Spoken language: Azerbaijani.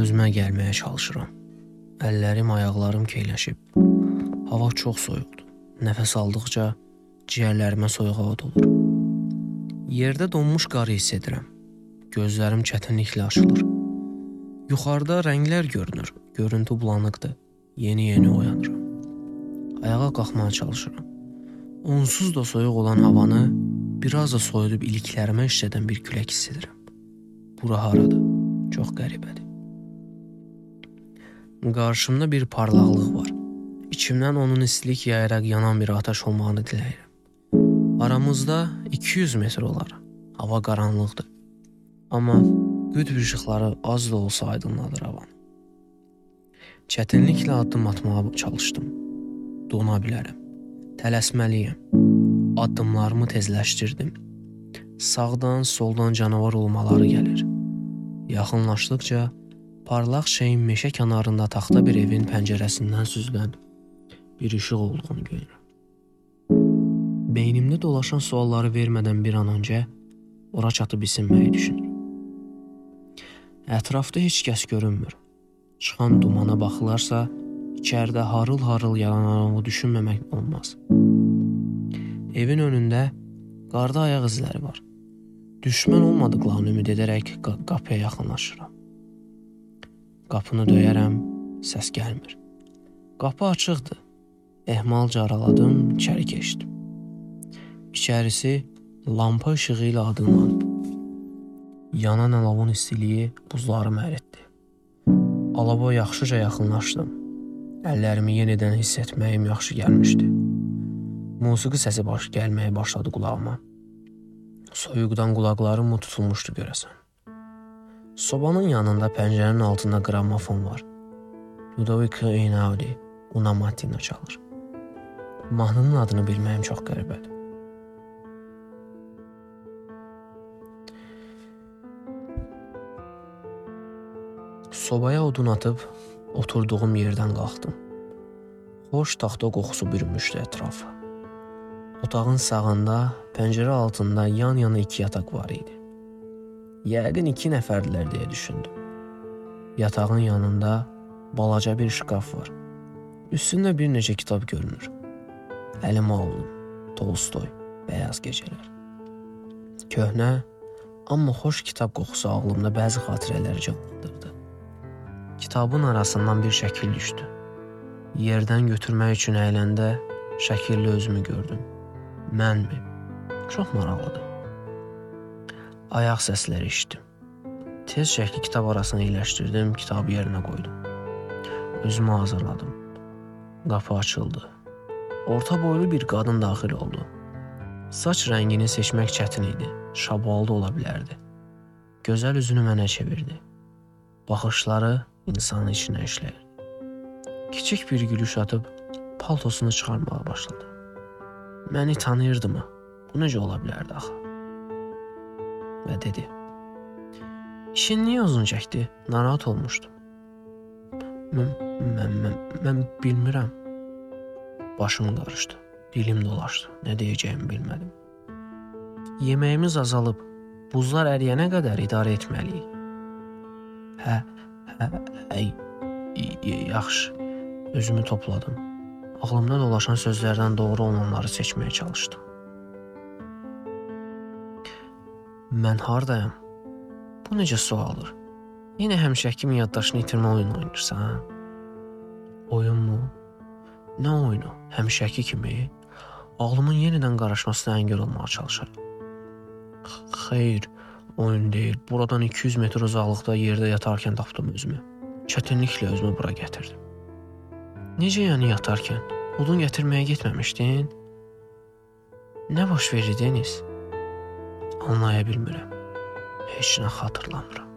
Özümə gəlməyə çalışıram. Əllərim, ayaqlarım keyləşib. Hava çox soyuqdur. Nəfəs aldıqca ciyərlərimə soyuq hava dolur. Yerdə donmuş qarı hiss edirəm. Gözlərim çətinliklə açılır. Yuxarıda rənglər görünür. Görüntü bulanıqdır. Yeni-yeni oyanıram. Ayağa qalxmağa çalışıram. Onsuz da soyuq olan havanı biraz da soyudub iliklərimə işlədən bir külək hiss edirəm. Bura haradır? Çox qəribədir. Qarşımda bir parlaqlıq var. İçimdən onun istilik yayaraq yanan bir atəş olmağını diləyirəm. Aramızda 200 metr olar. Hava qaranlıqdır. Amma qütb işıqları az da olsa aydınladır havanı. Çətinliklə addım atmağa çalışdım. Dona bilərəm. Tələsməliyəm. Addımlarımı tezləşdirdim. Sağdan, soldan canavar olmaları gəlir. Yaxınlaşdıqca parlaq şeyin meşə kənarında taxta bir evin pəncərəsindən süzülən bir işıq olduğunu görürəm. Beynimdə dolaşan sualları vermədən bir an öncə ora çatıb isinməyi düşünürəm. Ətrafda heç kəs görünmür. Çıxan dumana baxılarsa, içəridə harıl-harıl yananı düşünməmək olmaz. Evin önündə qarda ayaq izləri var. Düşmən olmadıqlarını ümid edərək q qapıya yaxınlaşıram. Qapını döyərəm, səs gəlmir. Qapı açıqdır. Ehmalca araladım, içəri keçdim. İçərisi lampa işığı ilə aydınlanıb. Yanan alovun istiliyi buzlarımı əritdi. Alova yaxşıca yaxınlaşdım. Əllərimi yenidən hiss etməyim yaxşı gəlmişdi. Musiqi səsi baş gəlməyə başladı qulağıma. Soyuqdan qulaqlarım mı tutulmuşdu görəsən. Sobanın yanında pəncərənin altında qramofon var. Ludovico Einaudi Una Mattina çalır. Mahnının adını bilməyim çox qəribədir. Sobaya odun atıb oturduğum yerdən qalxdım. Xoş taxta qoxusu bürümüşdü ətrafı. Otağın sağında, pəncərə altında yan-yana iki yataq var idi. Yəqin iki nəfərdilər deyə düşündüm. Yatağın yanında balaca bir şkaf var. Üstündə bir neçə kitab görünür. Əlimə aldım. Tolstoy, Bəyaz gecələr. Köhnə, amma xoş kitab qoxusu ağlımda bəzi xatirələri canlandırdı. Kitabın arasından bir şəkil düşdü. Yerdən götürmək üçün əyləndə şəkilli özümü gördüm. Mənmi? Çox maraqlıdır. Ayaq səsləri eşitdim. Tez şəkli kitab arasına yerləşdirdim, kitabı yerinə qoydum. Özümü hazırladım. Qapı açıldı. Orta boylu bir qadın daxil oldu. Saç rəngini seçmək çətin idi. Şabaldı ola bilərdi. Gözəl üzünü mənə çevirdi. Baxışları insanın içinə işləyir. Kiçik bir gülüş atıb paltosunu çıxarmağa başladı. Məni tanıyırdımı? Bu necə ola bilərdi axı? Və dedi: "İşin niyə uzun çəkdi? Narahat olmuşdum." Mən, mən, mən, mən bilmirəm. Başım qarışdı. Dilim dolaşdı. Nə deyəcəyimi bilmədim. Yeməyimiz azalıb. Buzlar əriyənə qədər idarə etməliyik. Hə, hə, hə, yaxşı. Özümü topladım. Ağlımda dolaşan sözlərdən doğru olanları seçməyə çalışdım. Mən hardayam? Bu necə sualdır? Yenə həmişəki kimi yaddaşını itirmə oyunu oynayırsan? Oyunmu? Nə oyunu? Həmişəki kimi? Ağlımın yenidən qarışmasına əngəl olmağa çalışıram. Xeyr, oyun deyil. Buradan 200 metr uzaqlıqda yerdə yatarkən tapdım özümü. Çətinliklə özümü bura gətirdim. Necə yəni yatarkən? Odun gətirməyə getməmişdin? Nə baş verir Deniz? Anlaya bilmirəm. Heç nə xatırlamıram.